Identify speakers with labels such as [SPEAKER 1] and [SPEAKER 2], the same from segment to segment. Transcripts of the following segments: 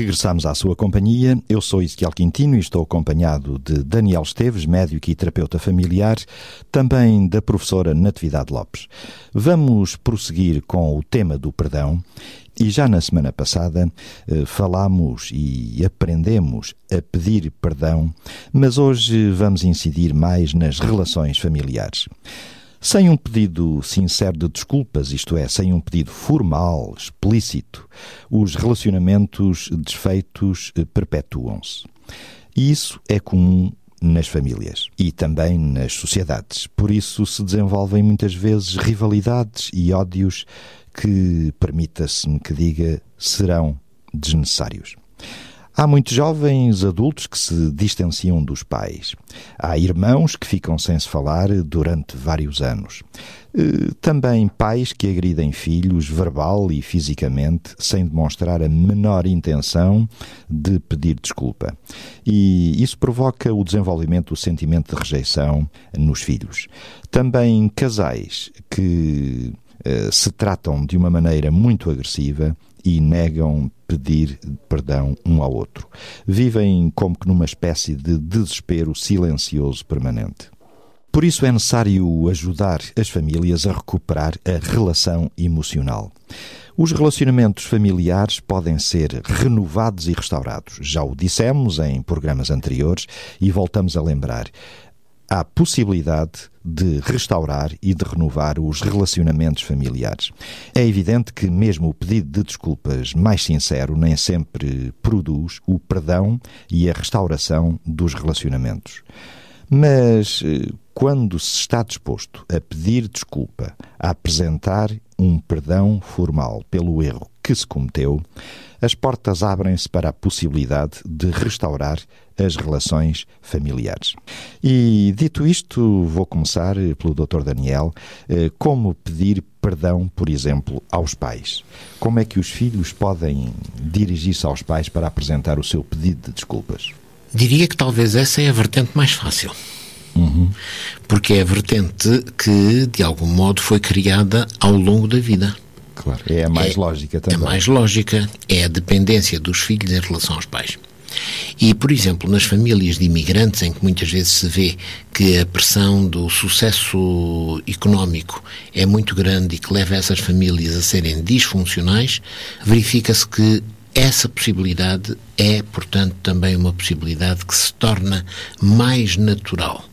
[SPEAKER 1] Regressamos à sua companhia. Eu sou Ezequiel Quintino e estou acompanhado de Daniel Esteves, médico e terapeuta familiar, também da professora Natividade Lopes. Vamos prosseguir com o tema do perdão e já na semana passada eh, falámos e aprendemos a pedir perdão, mas hoje vamos incidir mais nas relações familiares. Sem um pedido sincero de desculpas, isto é, sem um pedido formal, explícito, os relacionamentos desfeitos eh, perpetuam-se. E isso é comum nas famílias e também nas sociedades. Por isso se desenvolvem muitas vezes rivalidades e ódios que, permita-se-me que diga, serão desnecessários. Há muitos jovens adultos que se distanciam dos pais. Há irmãos que ficam sem se falar durante vários anos. Eh, também pais que agridem filhos verbal e fisicamente sem demonstrar a menor intenção de pedir desculpa. E isso provoca o desenvolvimento do sentimento de rejeição nos filhos. Também casais que eh, se tratam de uma maneira muito agressiva e negam pedir perdão um ao outro. Vivem como que numa espécie de desespero silencioso permanente. Por isso é necessário ajudar as famílias a recuperar a relação emocional. Os relacionamentos familiares podem ser renovados e restaurados. Já o dissemos em programas anteriores e voltamos a lembrar há possibilidade de restaurar e de renovar os relacionamentos familiares. É evidente que, mesmo o pedido de desculpas mais sincero, nem sempre produz o perdão e a restauração dos relacionamentos. Mas eh, quando se está disposto a pedir desculpa, a apresentar um perdão formal pelo erro que se cometeu, as portas abrem-se para a possibilidade de restaurar as relações familiares. E dito isto, vou começar pelo Dr. Daniel, eh, como pedir perdão, por exemplo, aos pais. Como é que os filhos podem dirigir-se aos pais para apresentar o seu pedido de desculpas?
[SPEAKER 2] Diria que talvez essa é a vertente mais fácil.
[SPEAKER 1] Uhum.
[SPEAKER 2] Porque é a vertente que, de algum modo, foi criada ao longo da vida.
[SPEAKER 1] Claro, é a mais
[SPEAKER 2] é,
[SPEAKER 1] lógica também.
[SPEAKER 2] É mais lógica, é a dependência dos filhos em relação aos pais. E, por exemplo, nas famílias de imigrantes, em que muitas vezes se vê que a pressão do sucesso económico é muito grande e que leva essas famílias a serem disfuncionais, verifica-se que essa possibilidade é, portanto, também uma possibilidade que se torna mais natural.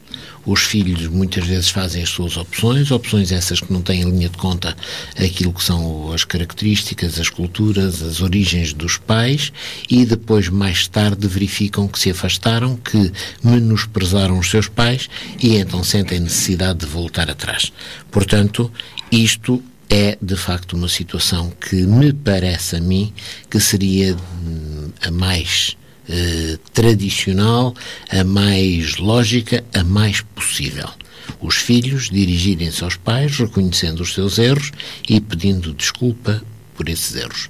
[SPEAKER 2] Os filhos muitas vezes fazem as suas opções, opções essas que não têm em linha de conta aquilo que são as características, as culturas, as origens dos pais e depois, mais tarde, verificam que se afastaram, que menosprezaram os seus pais e então sentem necessidade de voltar atrás. Portanto, isto é de facto uma situação que me parece a mim que seria hum, a mais eh, tradicional, a mais lógica, a mais possível. Os filhos dirigirem-se aos pais, reconhecendo os seus erros e pedindo desculpa por esses erros.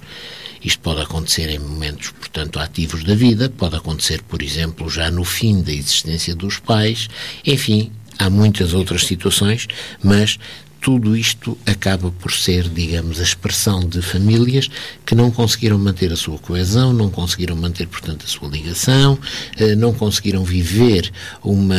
[SPEAKER 2] Isto pode acontecer em momentos, portanto, ativos da vida, pode acontecer, por exemplo, já no fim da existência dos pais, enfim, há muitas outras situações, mas tudo isto acaba por ser, digamos, a expressão de famílias que não conseguiram manter a sua coesão, não conseguiram manter, portanto, a sua ligação, eh, não conseguiram viver uma,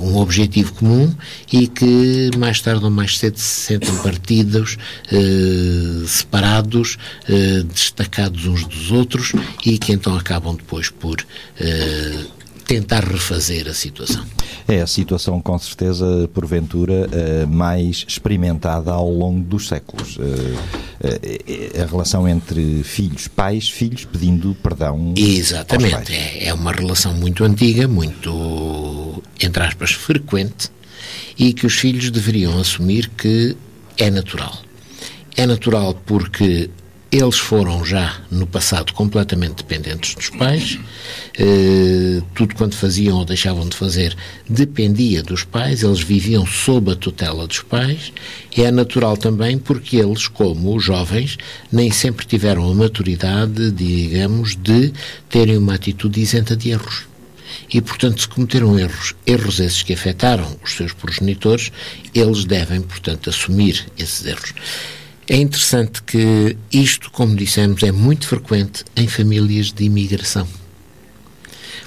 [SPEAKER 2] um objetivo comum e que mais tarde ou mais cedo se sentem partidos, eh, separados, eh, destacados uns dos outros e que então acabam depois por tentar refazer a situação.
[SPEAKER 1] É a situação, com certeza, porventura, eh, mais experimentada ao longo dos séculos. Eh, eh, a relação entre filhos, pais, filhos pedindo perdão.
[SPEAKER 2] Exatamente. É, é uma relação muito antiga, muito, entre aspas, frequente e que os filhos deveriam assumir que é natural. É natural porque eles foram já no passado completamente dependentes dos pais, eh, tudo quanto faziam ou deixavam de fazer dependia dos pais, eles viviam sob a tutela dos pais. É natural também porque eles, como os jovens, nem sempre tiveram a maturidade, digamos, de terem uma atitude isenta de erros. E, portanto, se cometeram erros, erros esses que afetaram os seus progenitores, eles devem, portanto, assumir esses erros. É interessante que isto, como dissemos, é muito frequente em famílias de imigração.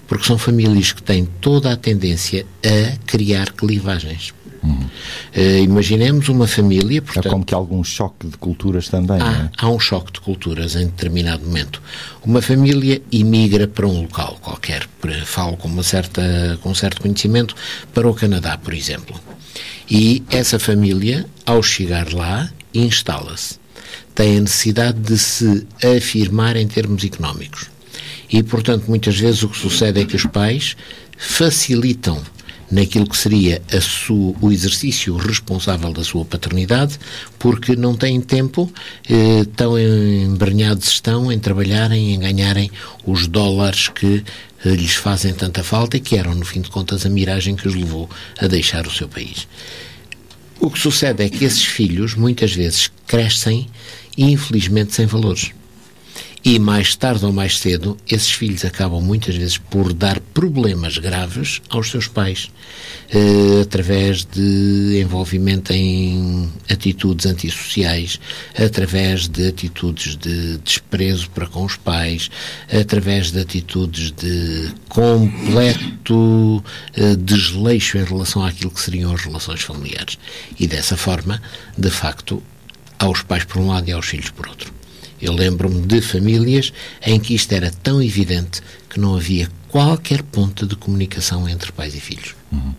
[SPEAKER 2] Porque são famílias que têm toda a tendência a criar clivagens. Uhum. Uh, imaginemos uma família.
[SPEAKER 1] Portanto, é como que há algum choque de culturas também.
[SPEAKER 2] Há,
[SPEAKER 1] é?
[SPEAKER 2] há um choque de culturas em determinado momento. Uma família imigra para um local qualquer, falo com, uma certa, com um certo conhecimento, para o Canadá, por exemplo. E essa família, ao chegar lá, instala-se. Tem a necessidade de se afirmar em termos económicos. E, portanto, muitas vezes o que sucede é que os pais facilitam naquilo que seria sua, o exercício responsável da sua paternidade, porque não têm tempo, eh, tão embrenhados estão em trabalharem, em ganharem os dólares que eh, lhes fazem tanta falta e que eram, no fim de contas, a miragem que os levou a deixar o seu país. O que sucede é que esses filhos muitas vezes crescem, infelizmente, sem valores. E mais tarde ou mais cedo, esses filhos acabam muitas vezes por dar problemas graves aos seus pais, eh, através de envolvimento em atitudes antissociais, através de atitudes de desprezo para com os pais, através de atitudes de completo eh, desleixo em relação àquilo que seriam as relações familiares. E dessa forma, de facto, aos pais por um lado e aos filhos por outro. Eu lembro-me de famílias em que isto era tão evidente que não havia qualquer ponto de comunicação entre pais e filhos.
[SPEAKER 1] Uhum.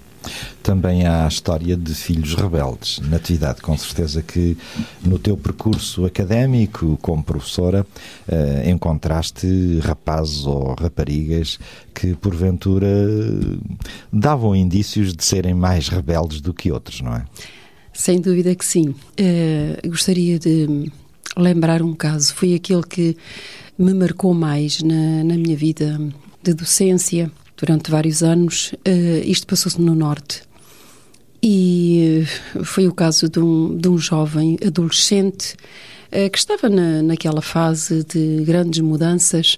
[SPEAKER 1] Também há a história de filhos rebeldes. Natividade, com certeza que no teu percurso académico como professora eh, encontraste rapazes ou raparigas que porventura davam indícios de serem mais rebeldes do que outros, não é?
[SPEAKER 3] Sem dúvida que sim. Uh, gostaria de lembrar um caso. Foi aquele que me marcou mais na, na minha vida de docência durante vários anos. Uh, isto passou-se no Norte. E uh, foi o caso de um, de um jovem adolescente uh, que estava na, naquela fase de grandes mudanças,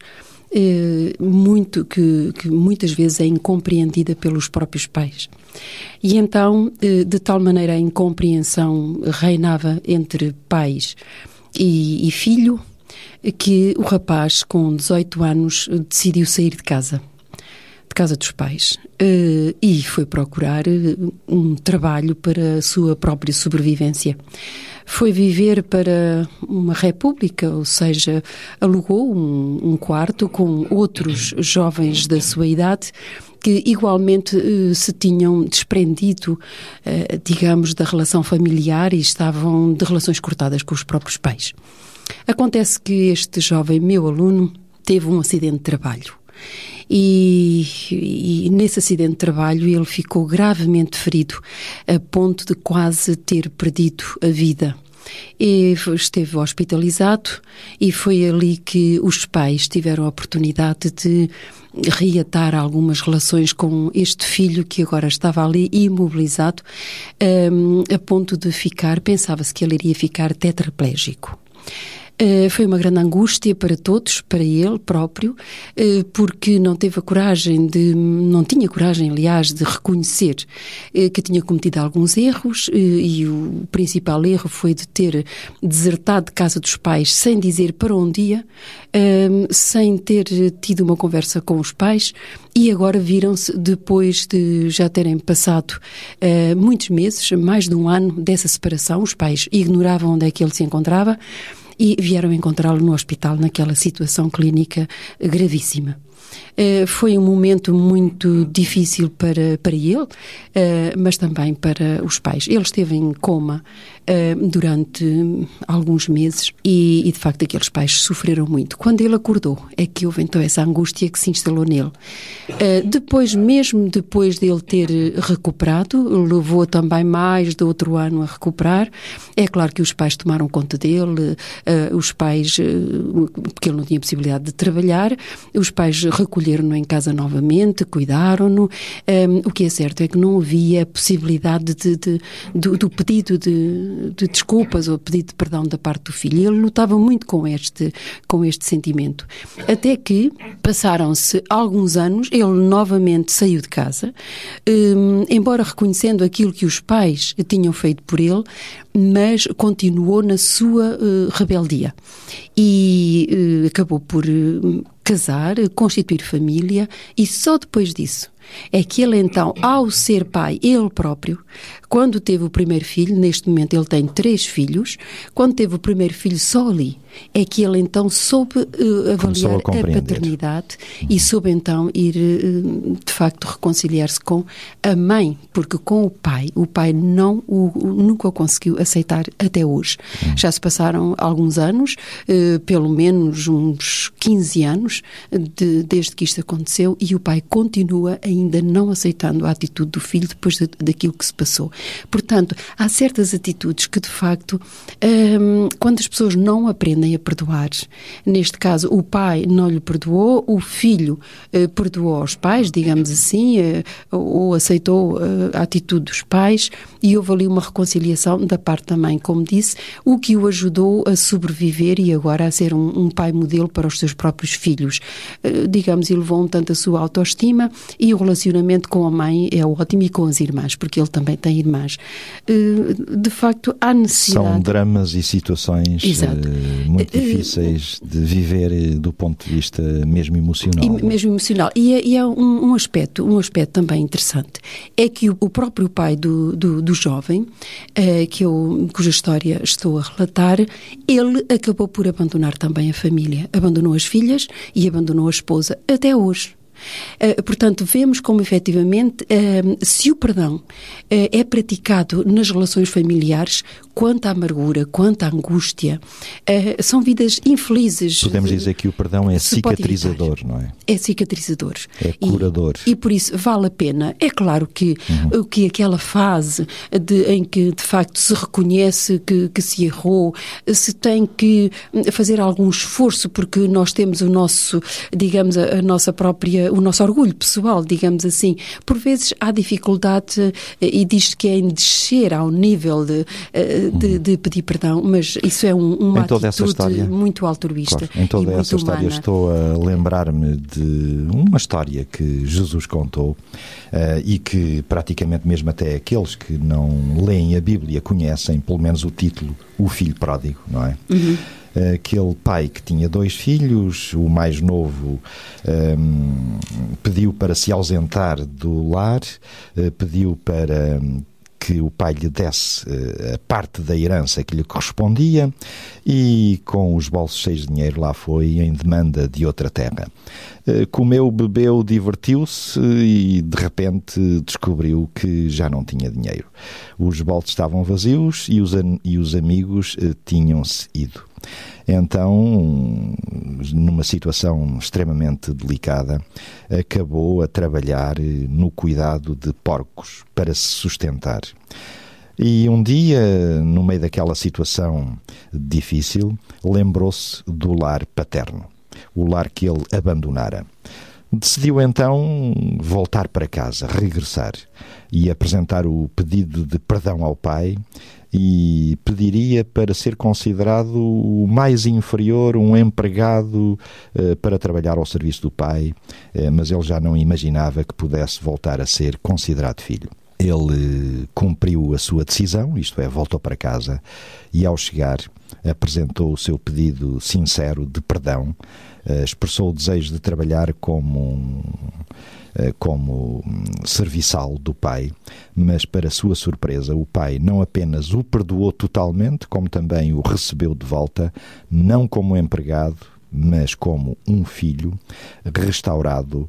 [SPEAKER 3] muito que, que, muitas vezes é incompreendida pelos próprios pais. E então, de tal maneira a incompreensão reinava entre pais e, e filho que o rapaz, com 18 anos, decidiu sair de casa de casa dos pais uh, e foi procurar uh, um trabalho para a sua própria sobrevivência. Foi viver para uma república, ou seja, alugou um, um quarto com outros jovens da sua idade que igualmente uh, se tinham desprendido, digamos, da relação familiar e estavam de relações cortadas com os próprios pais. Acontece que este jovem, meu aluno, teve um acidente de trabalho. E, e, nesse acidente de trabalho ele ficou gravemente ferido, a ponto de quase ter perdido a vida. E esteve hospitalizado e foi ali que os pais tiveram a oportunidade de reatar algumas relações com este filho que agora estava ali imobilizado, um, a ponto de ficar, pensava-se que ele iria ficar tetraplégico. Uh, foi uma grande angústia para todos, para ele próprio, uh, porque não teve a coragem de, não tinha coragem, aliás, de reconhecer uh, que tinha cometido alguns erros e o principal erro foi de ter desertado de casa dos pais sem dizer para onde ia, sem ter tido uma conversa com os pais e agora viram-se depois de já terem passado muitos meses, mais de um ano dessa separação, os pais ignoravam onde é que ele se encontrava e vieram encontrá-lo no hospital naquela situação clínica gravíssima. Uh, foi um momento muito difícil para, para ele, uh, mas também para os pais. Ele esteve em coma uh, durante alguns meses e, e, de facto, aqueles pais sofreram muito. Quando ele acordou, é que houve então essa angústia que se instalou nele. depois, mesmo depois dele ter recuperado, levou também mais de outro ano a recuperar. É claro que os pais tomaram conta dele, os pais, porque ele não tinha possibilidade de trabalhar, os pais recolheram-no em casa novamente, cuidaram-no. Um, o que é certo é que não havia possibilidade de, de, de, do pedido de, de desculpas ou pedido de perdão da parte do filho. Ele lutava muito com este, com este sentimento. Até que passaram-se alguns anos, ele novamente saiu de casa, um, embora reconhecendo aquilo que os pais tinham feito por ele, mas continuou na sua uh, rebeldia e uh, acabou por uh, casar, constituir família e só depois disso é que ele então, ao ser pai, ele próprio, quando teve o primeiro filho, neste momento ele tem três filhos, quando teve o primeiro filho só ali, é que ele então soube uh, avaliar a, a, paternidade uhum. e soube então ir, uh, de facto, reconciliar-se com a mãe, porque com o pai, o pai não o, nunca o conseguiu aceitar até hoje. Uhum. Já se passaram alguns anos, uh, pelo menos uns 15 anos, de, desde que isto aconteceu, e o pai continua ainda não aceitando a atitude do filho depois de, daquilo que se passou. Portanto, há certas atitudes que, de facto, um, quando as pessoas não aprendem aprendem a perdoar. Neste caso, o pai não lhe perdoou, o filho eh, perdoou aos pais, digamos assim, eh, ou aceitou eh, a atitude dos pais, e houve ali uma reconciliação da parte da mãe, como disse, o que o ajudou a sobreviver e agora a ser um, um pai modelo para os seus próprios filhos. Eh, digamos, elevou um tanto a sua autoestima e o relacionamento com a mãe é ótimo e com as irmãs, porque ele também tem irmãs. Eh, de facto, há necessidade.
[SPEAKER 1] São dramas e situações
[SPEAKER 3] Exato.
[SPEAKER 1] Eh, muito difíceis de viver eh, do ponto de vista mesmo emocional.
[SPEAKER 3] E, mesmo emocional. E é, e é um, um, aspecto, um aspecto também interessante, é que o, o próprio pai do, do, do jovem, uh, que eu, cuja história estou a relatar, ele acabou por abandonar também a família. Abandonou as filhas e abandonou a esposa até hoje. Uh, portanto, vemos como efetivamente, uh, se o perdão uh, é praticado nas relações familiares, quanto à amargura, quanto à angústia, são vidas infelizes.
[SPEAKER 1] Podemos dizer que o perdão é cicatrizador, não é?
[SPEAKER 3] É cicatrizador.
[SPEAKER 1] É curador.
[SPEAKER 3] E, e por isso vale a pena. É claro que, uhum. que aquela fase de, em que de facto se reconhece que, que se errou, se tem que fazer algum esforço, porque nós temos o nosso, digamos, a, a nossa própria o nosso orgulho pessoal, digamos assim. Por vezes há dificuldade eh, e diz que é em descer ao nível de, eh, de, de pedir perdão, mas isso é um, uma atitude história, muito altruísta.
[SPEAKER 1] Claro, em toda
[SPEAKER 3] essa
[SPEAKER 1] história
[SPEAKER 3] humana.
[SPEAKER 1] estou a lembrar-me de uma história que Jesus contou uh, e que praticamente mesmo até aqueles que não leem a Bíblia conhecem pelo menos o título O Filho Pródigo, não é? Uhum aquele pai que tinha dois filhos, o mais novo um, pediu para se ausentar do lar, uh, pediu para que o pai lhe desse uh, a parte da herança que lhe correspondia e, com os bolsos cheios de dinheiro, lá foi em demanda de outra terra. Uh, comeu, bebeu, divertiu-se e, de repente, descobriu que já não tinha dinheiro. Os bolsos estavam vazios e os, e os amigos uh, tinham-se ido. Então, numa situação extremamente delicada, acabou a trabalhar no cuidado de porcos para se sustentar. E um dia, no meio daquela situação difícil, lembrou-se do lar paterno, o lar que ele abandonara. Decidiu então voltar para casa, regressar e apresentar o pedido de perdão ao pai e pediria para ser considerado o mais inferior, um empregado uh, para trabalhar ao serviço do pai, uh, mas ele já não imaginava que pudesse voltar a ser considerado filho. Ele cumpriu a sua decisão, isto é, voltou para casa e, ao chegar, apresentou o seu pedido sincero de perdão, expressou o desejo de trabalhar como um eh, como hum, serviçal do pai, mas para sua surpresa, o pai não apenas o perdoou totalmente, como também o recebeu de volta, não como empregado, mas como um filho restaurado uh,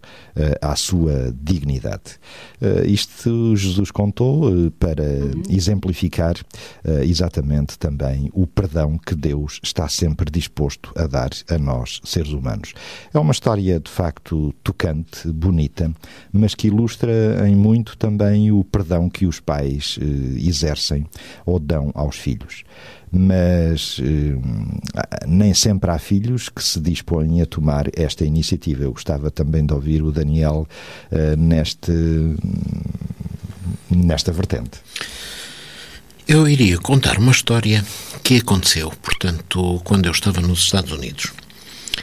[SPEAKER 1] à sua dignidade. Uh, isto Jesus contou uh, para uhum. exemplificar exatamente também o perdão que Deus está sempre disposto a dar a nós, seres humanos. É uma história de facto tocante, bonita, mas que ilustra em muito também o perdão que os pais exercem ou dão aos filhos mas eh, nem sempre há filhos que se dispõem a tomar esta iniciativa. Eu gostava também de ouvir o Daniel eh, neste, nesta vertente.
[SPEAKER 2] Eu iria contar uma história que aconteceu, portanto, quando eu estava nos Estados Unidos.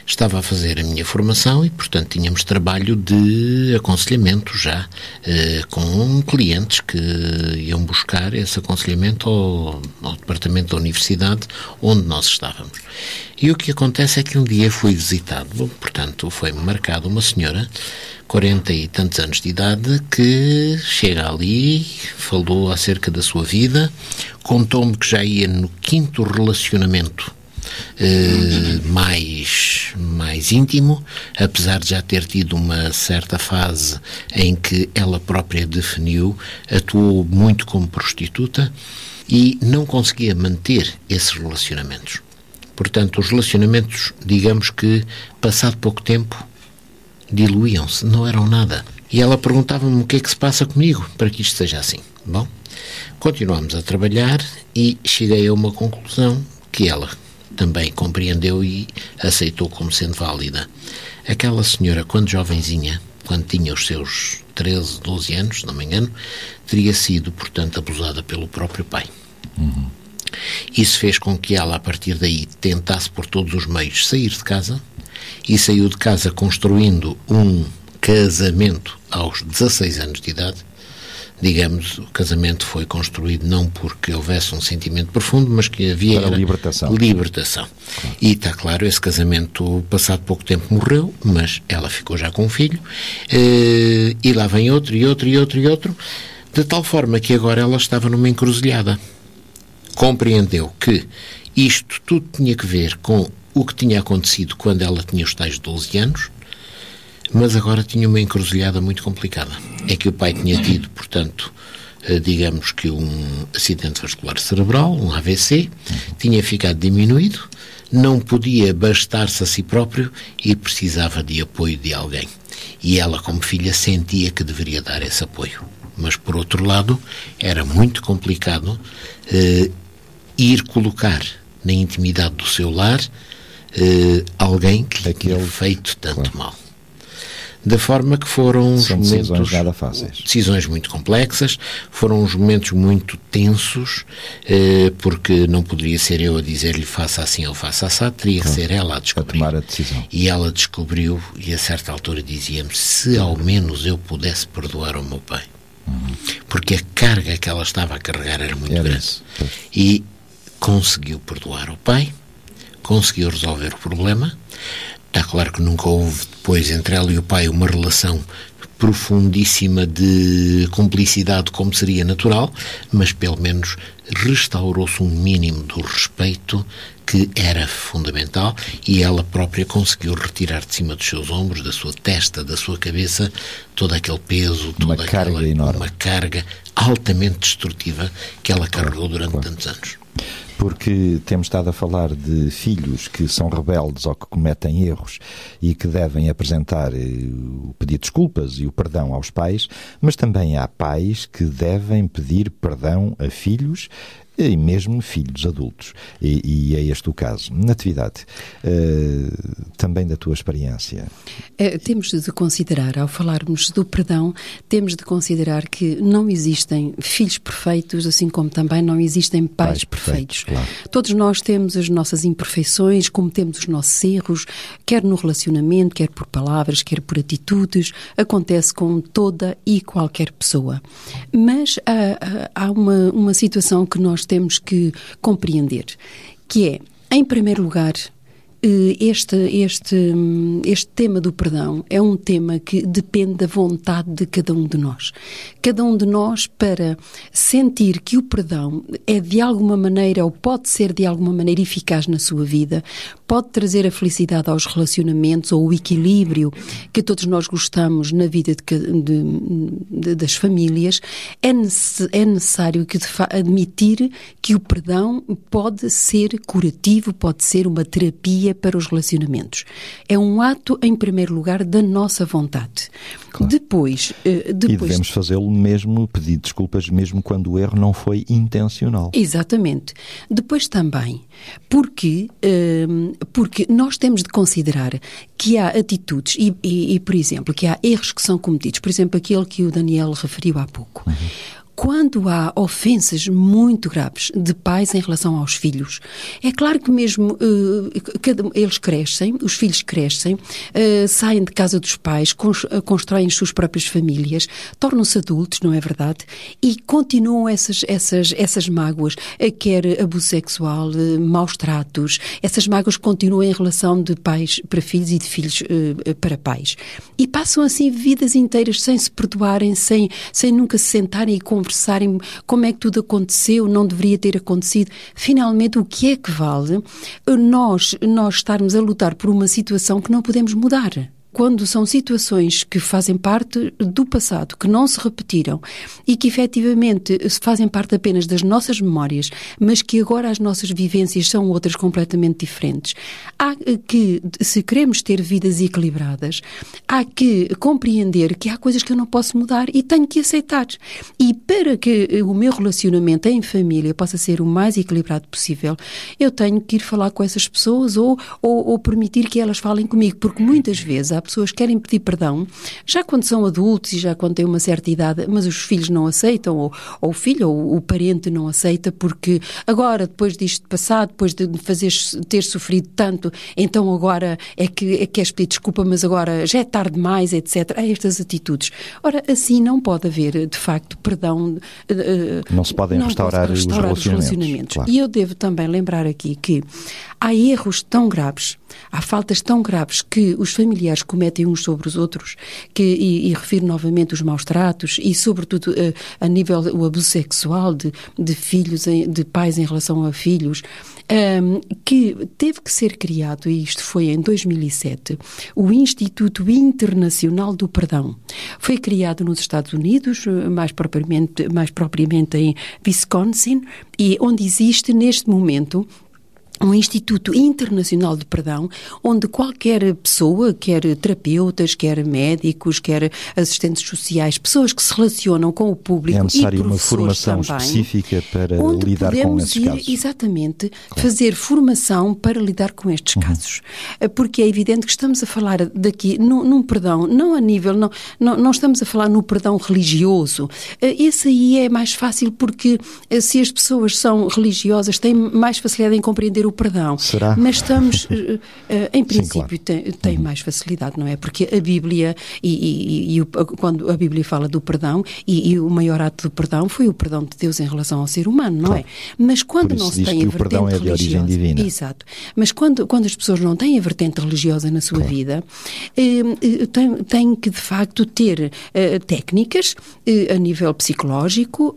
[SPEAKER 2] Estava a fazer a minha formação e, portanto, tínhamos trabalho de aconselhamento já eh, com clientes que iam buscar esse aconselhamento ao, ao departamento da universidade onde nós estávamos. E o que acontece é que um dia fui visitado, portanto, foi-me marcado uma senhora, 40 e tantos anos de idade, que chega ali, falou acerca da sua vida, contou-me que já ia no quinto relacionamento eh, mais, mais íntimo, apesar de já ter tido uma certa fase em que ela própria definiu, atuou muito como prostituta e não conseguia manter esses relacionamentos. Portanto, os relacionamentos, digamos que, passado pouco tempo, diluíam-se, não eram nada. E ela perguntava-me o que é que se passa comigo para que isto seja assim. Bom, continuamos a trabalhar e cheguei a uma conclusão que ela também compreendeu e aceitou como sendo válida. Aquela senhora, quando jovenzinha, quando tinha os seus 13, 12 anos, se não me engano, teria sido, portanto, abusada pelo próprio pai. Uhum. Isso fez com que ela, a partir daí, tentasse por todos os meios sair de casa e saiu de casa construindo um casamento aos 16 anos de idade digamos, o casamento foi construído não porque houvesse um sentimento profundo, mas que havia
[SPEAKER 1] Para libertação.
[SPEAKER 2] libertação. Claro. E está claro, esse casamento, passado pouco tempo, morreu, mas ela ficou já com um filho, eh, e lá vem outro, e outro, e outro, e outro, de tal forma que agora ela estava numa encruzilhada. Compreendeu que isto tudo tinha que ver com o que tinha acontecido quando ela tinha os tais 12 anos, mas agora tinha uma encruzilhada muito complicada. É que o pai tinha tido, portanto, eh, digamos que um acidente vascular cerebral, um AVC, tinha ficado diminuído, não podia bastar-se a si próprio e precisava de apoio de alguém. E ela, como filha, sentia que deveria dar esse apoio. Mas, por outro lado, era muito complicado eh, ir colocar na intimidade do seu lar eh, alguém que lhe tinha feito tanto claro. mal. Da forma que foram
[SPEAKER 1] São
[SPEAKER 2] uns
[SPEAKER 1] decisões
[SPEAKER 2] momentos.
[SPEAKER 1] nada fáceis.
[SPEAKER 2] Decisões muito complexas, foram uns momentos muito tensos, eh, porque não poderia ser eu a dizer-lhe faça assim ou faça assim, teria que ser ela a descobrir.
[SPEAKER 1] A tomar a decisão.
[SPEAKER 2] E ela descobriu, e a certa altura dizia-me: se ao menos eu pudesse perdoar o meu pai. Uhum. Porque a carga que ela estava a carregar era muito era grande. Isso. E conseguiu perdoar o pai, conseguiu resolver o problema. Está claro que nunca houve depois entre ela e o pai uma relação profundíssima de cumplicidade como seria natural, mas pelo menos restaurou-se um mínimo do respeito que era fundamental e ela própria conseguiu retirar de cima dos seus ombros, da sua testa, da sua cabeça, todo aquele peso, toda
[SPEAKER 1] uma
[SPEAKER 2] aquela,
[SPEAKER 1] carga enorme.
[SPEAKER 2] uma carga altamente destrutiva que ela carregou durante claro. tantos anos
[SPEAKER 1] porque temos estado a falar de filhos que são rebeldes ou que cometem erros e que devem apresentar eh, o pedido de desculpas e o perdão aos pais, mas também há pais que devem pedir perdão a filhos e mesmo filhos adultos. E, e, é este o caso. Natividade, uh, também da tua experiência.
[SPEAKER 3] É, temos de considerar, ao falarmos do perdão, temos de considerar que não existem filhos perfeitos, assim como também não existem pais, pais perfeitos. perfeitos. Claro. Todos nós temos as nossas imperfeições, cometemos os nossos erros, quer no relacionamento, quer por palavras, quer por atitudes, acontece com toda e qualquer pessoa. Mas há, há uma, uma situação que nós temos que compreender, que é, em primeiro lugar, eh, este, este, este tema do perdão é um tema que depende da vontade de cada um de nós. Cada um de nós, para sentir que o perdão é de alguma maneira, ou pode ser de alguma maneira eficaz na sua vida, pode trazer a felicidade aos relacionamentos ou o equilíbrio que todos nós gostamos na vida de, de, de, das famílias, é, é necessário que admitir que o perdão pode ser curativo, pode ser uma terapia para os relacionamentos. É um ato, em primeiro lugar, da nossa vontade. Claro. Depois, depois...
[SPEAKER 1] E devemos fazê-lo mesmo, pedir desculpas mesmo quando o erro não foi intencional.
[SPEAKER 3] Exatamente. Depois também, porque, hum, porque nós temos de considerar que há atitudes e, e, e, por exemplo, que há erros que são cometidos. Por exemplo, aquele que o Daniel referiu há pouco. Uhum quando há ofensas muito graves de pais em relação aos filhos, é claro que mesmo uh, eles crescem, os filhos crescem, uh, saem de casa dos pais, cons, uh, constroem as suas próprias famílias, tornam-se adultos, não é verdade? E continuam essas, essas, essas mágoas, quer abuso sexual, maus tratos, essas mágoas continuam em relação de pais para filhos e de filhos para pais. E passam assim vidas inteiras sem se perdoarem, sem, sem nunca se sentarem e conversarem conversarem como é que tudo aconteceu, não deveria ter acontecido. Finalmente, o que é que vale nós, nós estarmos a lutar por uma situação que não podemos mudar? Quando são situações que fazem parte do passado, que não se repetiram e que efetivamente fazem parte apenas das nossas memórias, mas que agora as nossas vivências são outras completamente diferentes, há que, se queremos ter vidas equilibradas, há que compreender que há coisas que eu não posso mudar e tenho que aceitar. E para que o meu relacionamento em família possa ser o mais equilibrado possível, eu tenho que ir falar com essas pessoas ou, ou, ou permitir que elas falem comigo, porque muitas vezes há pessoas que querem pedir perdão, já quando são adultos e já quando têm uma certa idade, mas os filhos não aceitam, ou, ou o filho ou o parente não aceita, porque agora, depois disto passar, depois de fazer, ter sofrido tanto, então agora é que, é que queres pedir desculpa, mas agora já é tarde demais, etc. Há estas atitudes. Ora, assim não pode haver, de facto, perdão.
[SPEAKER 1] Uh, não se podem não restaurar, restaurar, os relacionamentos. Os relacionamentos. Claro.
[SPEAKER 3] E eu devo também lembrar aqui que há erros tão graves, há faltas tão graves que os familiares cometem uns sobre os outros, que, e, e refiro novamente os maus tratos e, sobretudo, a, eh, a nível o abuso sexual de, de filhos, de pais em relação a filhos, um, ehm, que teve que ser criado, e isto foi em 2007, o Instituto Internacional do Perdão. Foi criado nos Estados Unidos, mais propriamente, mais propriamente em Wisconsin, e onde existe neste momento um Instituto Internacional de Perdão, onde qualquer pessoa, quer terapeutas, quer médicos, quer assistentes sociais, pessoas que se relacionam com o público é
[SPEAKER 1] necessário
[SPEAKER 3] e
[SPEAKER 1] uma formação
[SPEAKER 3] também,
[SPEAKER 1] específica para lidar com esses
[SPEAKER 3] ir,
[SPEAKER 1] casos.
[SPEAKER 3] Exatamente, claro. fazer formação para lidar com estes uhum. casos, porque é evidente que estamos a falar daqui num, num perdão, não a nível, não, não, não, estamos a falar no perdão religioso. Eh, esse aí é mais fácil porque eh, se as pessoas são religiosas têm mais facilidade em compreender o perdão.
[SPEAKER 1] Será?
[SPEAKER 3] Mas estamos, uh, em princípio, Sim, claro. tem, tem uhum. mais facilidade, não é? Porque a Bíblia, e, e, e o, quando a Bíblia fala do perdão, e, e, o maior ato do perdão foi o perdão de Deus em relação ao ser humano, não é? claro. é? Mas quando não se tem a vertente
[SPEAKER 1] é
[SPEAKER 3] religiosa.
[SPEAKER 1] Divina.
[SPEAKER 3] Exato. Mas quando, quando as pessoas não têm a vertente religiosa na sua claro. vida, eh, têm, têm que, de facto, ter eh, técnicas eh, a nível psicológico,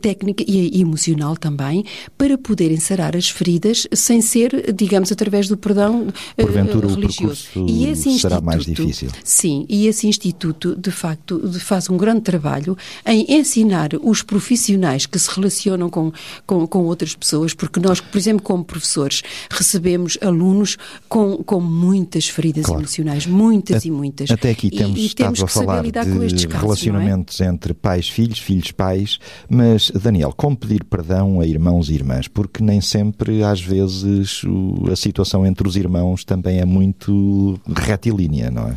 [SPEAKER 3] técnica e, e emocional também, para poderem sarar as feridas sem ser, digamos, através do perdão
[SPEAKER 1] eh, Porventura, religioso. O e esse será mais difícil.
[SPEAKER 3] Sim, e esse instituto, de facto, faz um grande trabalho em ensinar os profissionais que se relacionam com, com, com outras pessoas, porque nós, por exemplo, como professores, recebemos alunos com, com muitas feridas claro. emocionais, muitas
[SPEAKER 1] a,
[SPEAKER 3] e muitas.
[SPEAKER 1] Até aqui temos e, e temos a falar de casos, é? relacionamentos é? entre pais-filhos, filhos-pais, mas, Daniel, como pedir perdão a irmãos e irmãs? Porque nem sempre, às vezes, vezes a situação entre os irmãos também é muito retilínea, não é?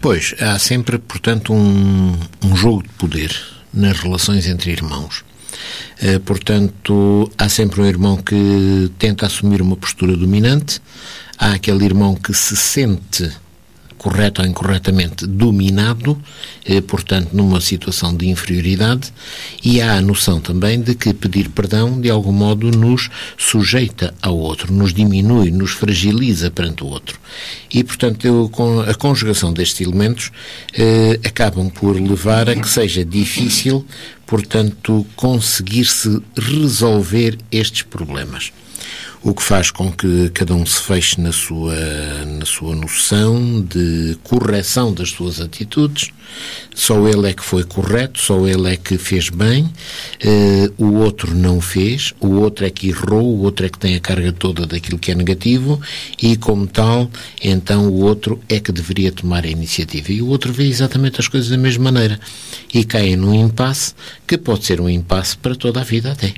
[SPEAKER 2] Pois, há sempre, portanto, um, um jogo de poder nas relações entre irmãos. Eh, portanto, há sempre um irmão que tenta assumir uma postura dominante, há aquele irmão que se sente correto ou incorretamente dominado, eh, portanto, numa situação de inferioridade, e há a noção também de que pedir perdão, de algum modo, nos sujeita ao outro, nos diminui, nos fragiliza perante o outro. E, portanto, eu, a conjugação destes elementos eh, acabam por levar a que seja difícil, portanto, conseguir-se resolver estes problemas. O que faz com que cada um se feche na sua, na sua noção de correção das suas atitudes. Só ele é que foi correto, só ele é que fez bem, uh, o outro não fez, o outro é que errou, o outro é que tem a carga toda daquilo que é negativo e, como tal, então o outro é que deveria tomar a iniciativa. E o outro vê exatamente as coisas da mesma maneira e cai num impasse que pode ser um impasse para toda a vida até.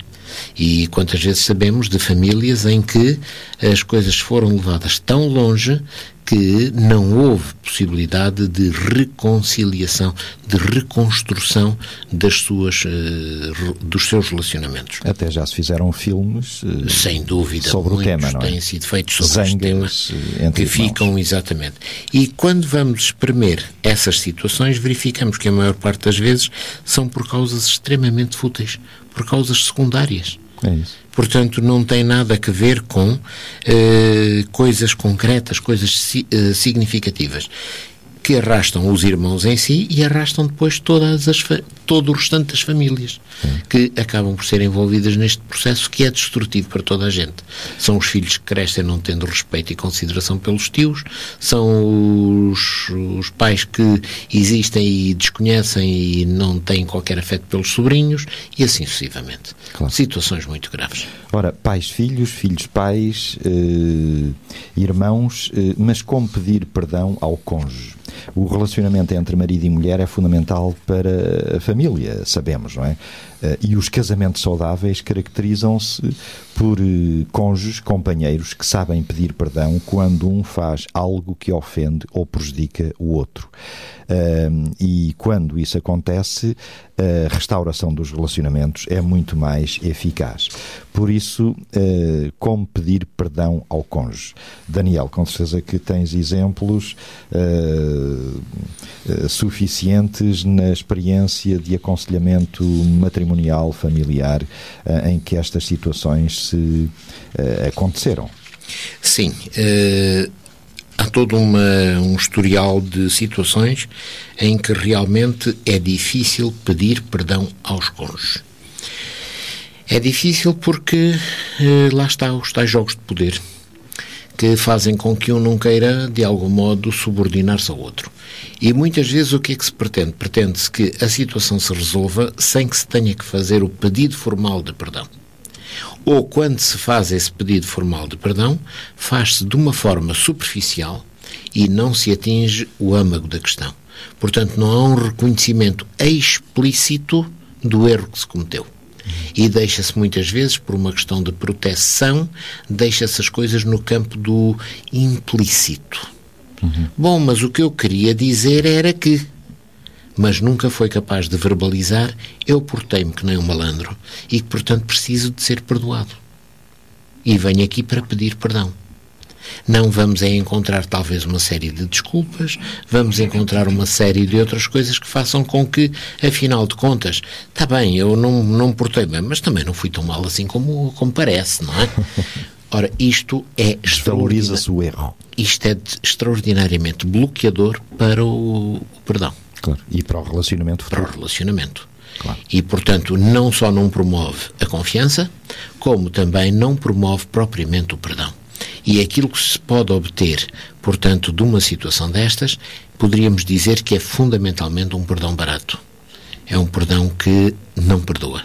[SPEAKER 2] E quantas vezes sabemos de famílias em que as coisas foram levadas tão longe que não houve possibilidade de reconciliação, de reconstrução das suas, uh, dos seus relacionamentos.
[SPEAKER 1] Até já se fizeram filmes
[SPEAKER 2] uh, sem dúvida
[SPEAKER 1] sobre o tema, não é?
[SPEAKER 2] têm sido feitos sobre Zangas este tema, que ficam exatamente. E quando vamos espremer essas situações, verificamos que a maior parte das vezes são por causas extremamente fúteis, por causas secundárias.
[SPEAKER 1] É isso.
[SPEAKER 2] Portanto, não tem nada a ver com eh, coisas concretas, coisas si, eh, significativas que arrastam os irmãos em si e arrastam depois todas as todo o restante das famílias que acabam por ser envolvidas neste processo que é destrutivo para toda a gente. São os filhos que crescem não tendo respeito e consideração pelos tios, são os, os pais que existem e desconhecem e não têm qualquer afeto pelos sobrinhos e assim sucessivamente. Claro. Situações muito graves.
[SPEAKER 1] Ora, pais, filhos, filhos, pais, eh, irmãos, eh, mas como pedir perdão ao cônjuge? O relacionamento entre marido e mulher é fundamental para a família, sabemos, não é? Eh, e os casamentos saudáveis caracterizam-se por eh, cônjuges, companheiros que sabem pedir perdão quando um faz algo que ofende ou prejudica o outro. e quando isso acontece, a restauração dos relacionamentos é muito mais eficaz. Por isso, eh, como pedir perdão ao cônjuge? Daniel, com certeza que tens exemplos suficientes na experiência de aconselhamento matrimonial, familiar, em que estas situações se uh, aconteceram.
[SPEAKER 2] Sim. Uh, há todo uma, um historial de situações em que realmente é difícil pedir perdão aos cônjuges. É difícil porque lá está os tais jogos de poder que fazem com que um não queira, de algum modo, subordinar-se ao outro. E muitas vezes o que é que se pretende? Pretende-se que a situação se resolva sem que se tenha que fazer o pedido formal de perdão ou quando se faz esse pedido formal de perdão, faz-se de uma forma superficial e não se atinge o âmago da questão. Portanto, não há um reconhecimento explícito do erro que se cometeu. E deixa-se muitas vezes, por uma questão de proteção, deixa-se as coisas no campo do implícito. Uhum. Bom, mas o que eu queria dizer era que mas nunca foi capaz de verbalizar, eu portei-me que nem um malandro e que, portanto, preciso de ser perdoado. E venho aqui para pedir perdão. Não vamos é encontrar talvez uma série de desculpas, vamos encontrar uma série de outras coisas que façam com que, afinal de contas, está bem, eu não, não me portei bem, mas também não fui tão mal assim como, como parece, não é? Ora, isto é
[SPEAKER 1] Valoriza-se o erro.
[SPEAKER 2] Isto é extraordinariamente bloqueador para o, o perdão.
[SPEAKER 1] Claro. E para o relacionamento
[SPEAKER 2] futuro. Para o relacionamento. Claro. E, portanto, não só não promove a confiança, como também não promove propriamente o perdão. E aquilo que se pode obter, portanto, de uma situação destas, poderíamos dizer que é fundamentalmente um perdão barato. É um perdão que não perdoa.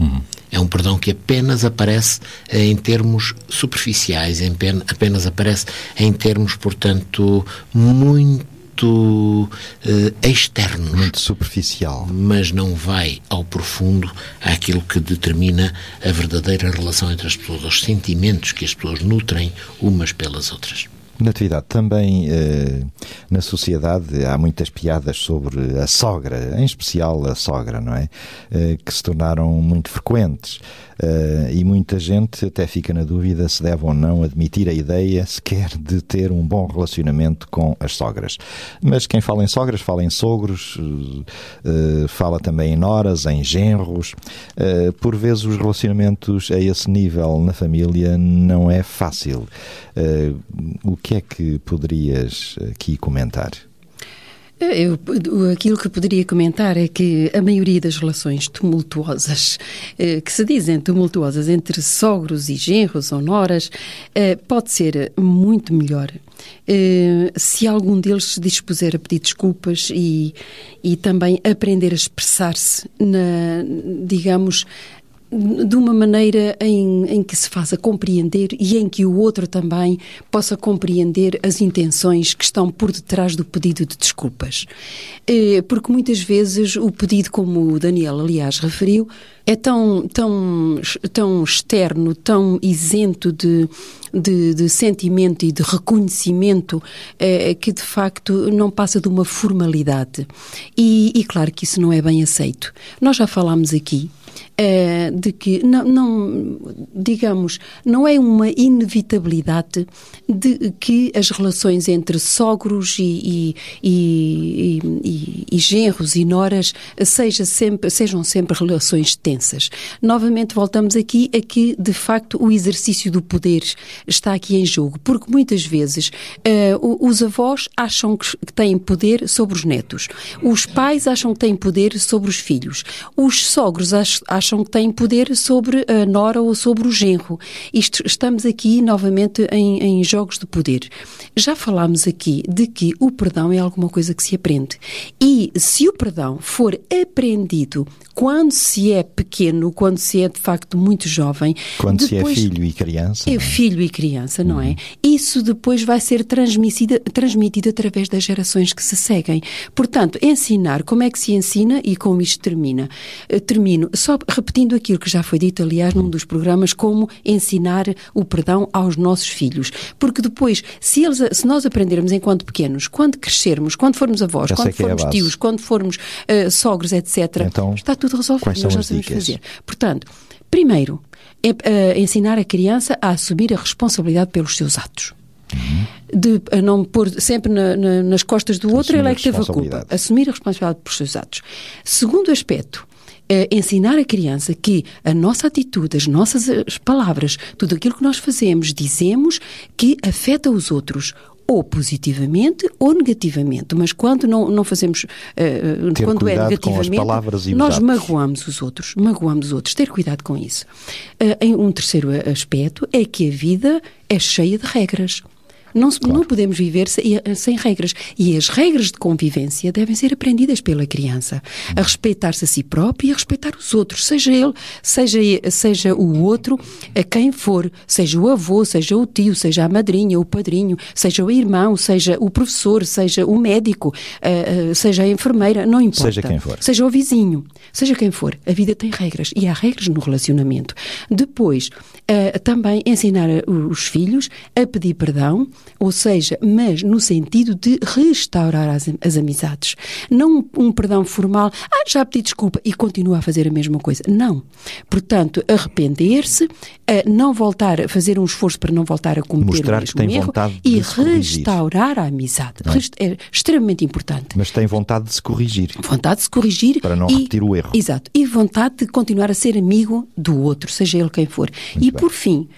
[SPEAKER 2] Uhum. É um perdão que apenas aparece em termos superficiais, apenas aparece em termos, portanto, muito muito uh, externos.
[SPEAKER 1] Muito superficial.
[SPEAKER 2] Mas não vai ao profundo àquilo que determina a verdadeira relação entre as pessoas, os sentimentos que as pessoas nutrem umas pelas outras.
[SPEAKER 1] Natividade, também eh, na sociedade há muitas piadas sobre a sogra, em especial a sogra, não é? Eh, que se tornaram muito frequentes. Uh, e muita gente até fica na dúvida se deve ou não admitir a ideia sequer de ter um bom relacionamento com as sogras. Mas quem fala em sogras fala em sogros, uh, fala também em noras, em genros. Uh, por vezes os relacionamentos a esse nível na família não é fácil. o que é que poderias aqui comentar?
[SPEAKER 3] Eu, aquilo que poderia comentar é que a maioria das relações tumultuosas, eh, que se dizem tumultuosas entre sogros e genros ou noras, eh, pode ser muito melhor. Eh, se algum deles se dispuser a pedir desculpas e, e também aprender a expressar-se, digamos, de uma maneira em, em que se faça compreender e em que o outro também possa compreender as intenções que estão por detrás do pedido de desculpas. Eh, porque muitas vezes o pedido, como o Daniel, aliás, referiu, é tão, tão, tão externo, tão isento de, de, de sentimento e de reconhecimento eh, que, de facto, não passa de uma formalidade. E, e claro que isso não é bem aceito. Nós já falámos aqui é, de que não, não, digamos, não é uma inevitabilidade de que as relações entre sogros e, e, e, e genros e noras seja sempre, sejam sempre relações tensas. Novamente voltamos aqui a que, de facto, o exercício do poder está aqui em jogo, porque muitas vezes uh, os avós acham que têm poder sobre os netos, os pais acham que têm poder sobre os filhos, os sogros acham acham que têm poder sobre a nora ou sobre o genro. Isto, estamos aqui novamente em, em jogos de poder. Já falámos aqui de que o perdão é alguma coisa que se aprende. E se o perdão for aprendido quando se é pequeno, quando se é de facto muito jovem.
[SPEAKER 1] Quando depois, se é filho e criança.
[SPEAKER 3] É, é? filho e criança, não é? uhum. Isso depois vai ser transmitido, transmitido através das gerações que se seguem. Portanto, ensinar como é que se ensina e como isto termina. Eh, termino só repetindo aquilo que já foi dito, aliás, num dos programas, como ensinar o perdão aos nossos filhos. Porque depois, se, eles, se nós aprendermos enquanto pequenos, quando crescermos, quando formos avós, quando é formos é tios, quando formos uh, sogros, etc., então, está tudo resolvido. Nós
[SPEAKER 1] já
[SPEAKER 3] sabemos fazer. Portanto, primeiro, é, uh, ensinar a criança a assumir a responsabilidade pelos seus atos. Uhum. De a não pôr sempre na, na, nas costas do outro, ele é que teve a culpa. Assumir a responsabilidade pelos seus atos. Segundo aspecto, Ensinar a criança que a nossa atitude, as nossas as palavras, tudo aquilo que nós fazemos, dizemos, que afeta os outros ou positivamente ou negativamente, mas quando não, não fazemos, uh, quando é negativamente, nós magoamos os outros, magoamos os outros, ter cuidado com isso. Uh, um terceiro aspecto é que a vida é cheia de regras. Não, claro. não podemos viver sem, sem, regras. E as regras de convivência devem ser aprendidas pela criança. A respeitar-se a si próprio e a respeitar os outros, seja ele, seja, seja o outro, a quem for, seja o avô, seja o tio, seja a madrinha, o padrinho, seja o irmão, seja o professor, seja o médico, uh, uh, seja a enfermeira, não importa.
[SPEAKER 1] Seja quem for.
[SPEAKER 3] Seja o vizinho, seja quem for. A vida tem regras e há regras no relacionamento. Depois, uh, também ensinar os filhos a pedir perdão, ou seja, mas no sentido de restaurar as, as amizades. Não um, um perdão formal, ah, já pedi desculpa e continua a fazer a mesma coisa. Não. Portanto, arrepender-se, não voltar a fazer um esforço para não voltar a cometer
[SPEAKER 1] Mostrar
[SPEAKER 3] o mesmo
[SPEAKER 1] que tem
[SPEAKER 3] erro
[SPEAKER 1] vontade
[SPEAKER 3] e
[SPEAKER 1] restaurar
[SPEAKER 3] a amizade. É? é extremamente importante.
[SPEAKER 1] Mas tem vontade de se corrigir.
[SPEAKER 3] Vontade de se corrigir.
[SPEAKER 1] Para não
[SPEAKER 3] e,
[SPEAKER 1] repetir o erro.
[SPEAKER 3] Exato. E vontade de continuar a ser amigo do outro, seja ele quem for. Muito e bem. por fim,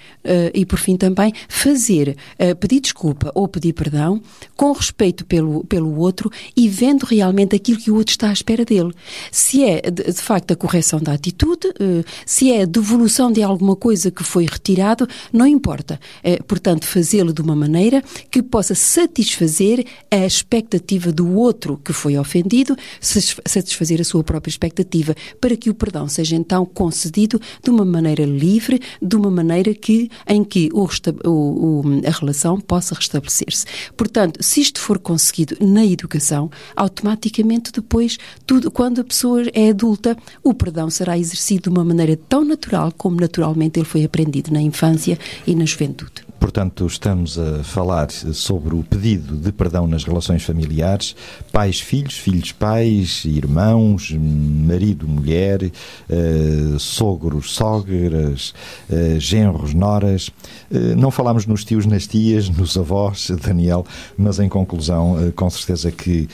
[SPEAKER 3] e por fim também, fazer, uh, pedir desculpa ou pedir perdão com respeito pelo, pelo outro e vendo realmente aquilo que o outro está à espera dele. Se é, de, de facto, a correção da atitude, uh, se é a devolução de alguma coisa que foi retirado, não importa. portanto, fazê-lo de uma maneira que possa satisfazer a expectativa do outro que foi ofendido, satisfazer a sua própria expectativa, para que o perdão seja então concedido de uma maneira livre, de uma maneira que, em que o, o, a relação possa restabelecer-se. Portanto, se isto for conseguido na educação, automaticamente depois, tudo, quando a pessoa é adulta, o perdão será exercido de uma maneira tão natural como naturalmente ele foi aprendido na infância e na juventude.
[SPEAKER 1] Portanto, estamos a falar sobre o pedido de perdão nas relações familiares, pais-filhos, filhos-pais, irmãos, marido-mulher, uh, sogros, sogras, uh, genros, noras. Uh, não falámos nos tios, nas tias, nos avós, Daniel, mas em conclusão, com certeza que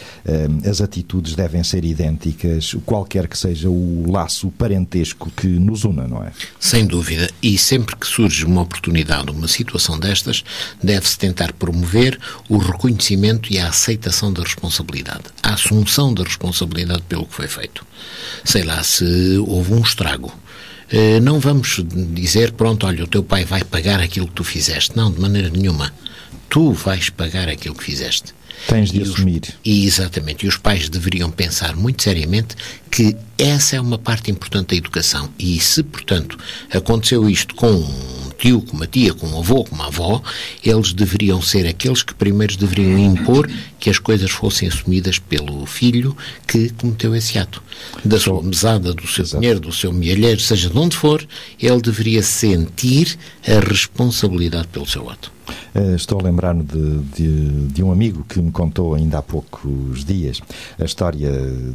[SPEAKER 1] as atitudes devem ser idênticas, qualquer que seja o laço parentesco que nos una, não é?
[SPEAKER 2] Sem dúvida. E sempre que surge uma oportunidade, uma situação situação destas, deve-se tentar promover o reconhecimento e a aceitação da responsabilidade, a assunção da responsabilidade pelo que foi feito. Sei lá, se houve um estrago, eh, não vamos dizer, pronto, olha, o teu pai vai pagar aquilo que tu fizeste. Não, de maneira nenhuma. Tu vais pagar aquilo que fizeste.
[SPEAKER 1] Tens de
[SPEAKER 2] e
[SPEAKER 1] assumir.
[SPEAKER 2] Os, e exatamente. E os pais deveriam pensar muito seriamente que essa é uma parte importante da educação. E se, portanto, aconteceu isto com um tio, com uma tia, com um avô, com uma avó, eles deveriam ser aqueles que primeiro deveriam impor que as coisas fossem assumidas pelo filho que cometeu esse ato. Da sua mesada, do seu dinheiro, do seu mielheiro, seja de onde for, ele deveria sentir a responsabilidade pelo seu ato.
[SPEAKER 1] Uh, estou a lembrar-me de, de, de, um amigo que me contou ainda há poucos dias a história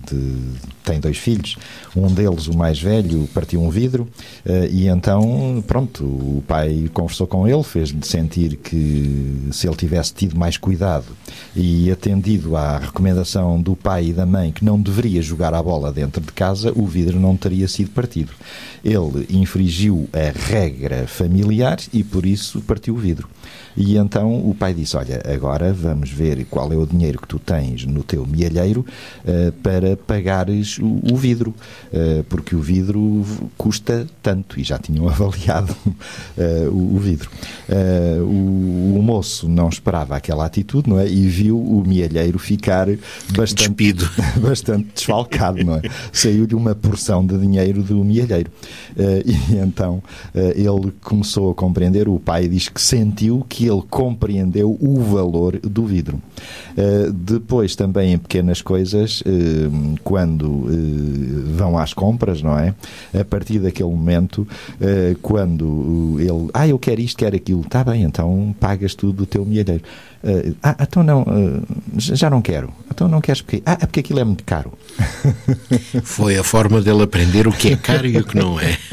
[SPEAKER 1] de. tem dois filhos, um deles, o mais velho, partiu um vidro uh, e então, pronto, o pai conversou com ele, fez-lhe sentir que se ele tivesse tido mais cuidado e atendido à recomendação do pai e da mãe que não deveria jogar a bola dentro de casa, o vidro não teria sido partido. Ele infringiu a regra familiar e por isso partiu o vidro. E então o pai disse: Olha, agora vamos ver qual é o dinheiro que tu tens no teu mielheiro uh, para pagares o, o vidro, uh, porque o vidro custa tanto e já tinham avaliado uh, o, o, vidro. O, o, moço não esperava aquela atitude, não é? E viu o mielheiro ficar bastante,
[SPEAKER 2] Despido.
[SPEAKER 1] bastante desfalcado, não é? Saiu-lhe uma porção de dinheiro do mielheiro. e então ele começou a compreender. O pai diz que sentiu que ele compreendeu o valor do vidro. Uh, depois, também em pequenas coisas, uh, quando uh, vão às compras, não é? A partir daquele momento, quando ele, ah, eu quero isto, quero aquilo, está bem, então pagas tudo do teu milheiro. ah, então não, já não quero. Então não queres porque. Ah, é porque aquilo é muito caro.
[SPEAKER 2] Foi a forma dele aprender o que é caro e o que não é.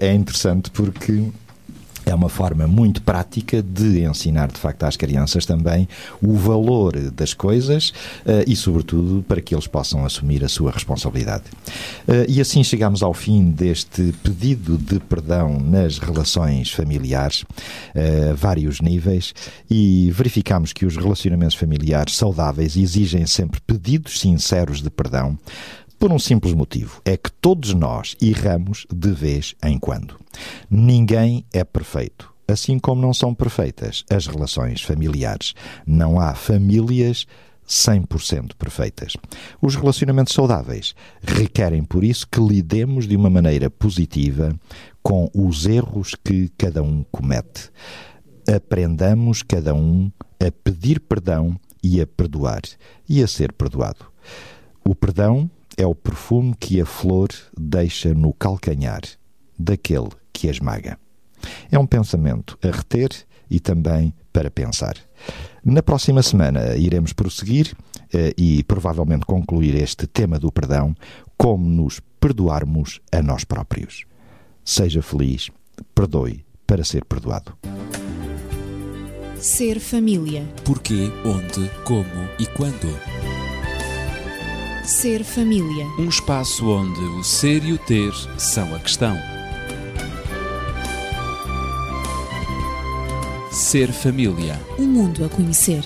[SPEAKER 1] É interessante porque é uma forma muito prática de ensinar, de facto, às crianças também o valor das coisas uh, e, sobretudo, para que eles possam assumir a sua responsabilidade. Uh, e assim chegamos ao fim deste pedido de perdão nas relações familiares, uh, vários níveis, e verificamos que os relacionamentos familiares saudáveis exigem sempre pedidos sinceros de perdão, por um simples motivo: é que todos nós erramos de vez em quando. Ninguém é perfeito. Assim como não são perfeitas as relações familiares. Não há famílias 100% perfeitas. Os relacionamentos saudáveis requerem, por isso, que lidemos de uma maneira positiva com os erros que cada um comete. Aprendamos cada um a pedir perdão e a perdoar e a ser perdoado. O perdão é o perfume que a flor deixa no calcanhar daquele que a esmaga. É um pensamento a reter e também para pensar. Na próxima semana iremos prosseguir eh, e provavelmente concluir este tema do perdão, como nos perdoarmos a nós próprios. Seja feliz, perdoe para ser perdoado.
[SPEAKER 4] Ser família.
[SPEAKER 5] Porquê, onde, como e quando.
[SPEAKER 4] Ser família.
[SPEAKER 5] Um espaço onde o ser e o ter são a questão. Ser família.
[SPEAKER 4] Um mundo a conhecer.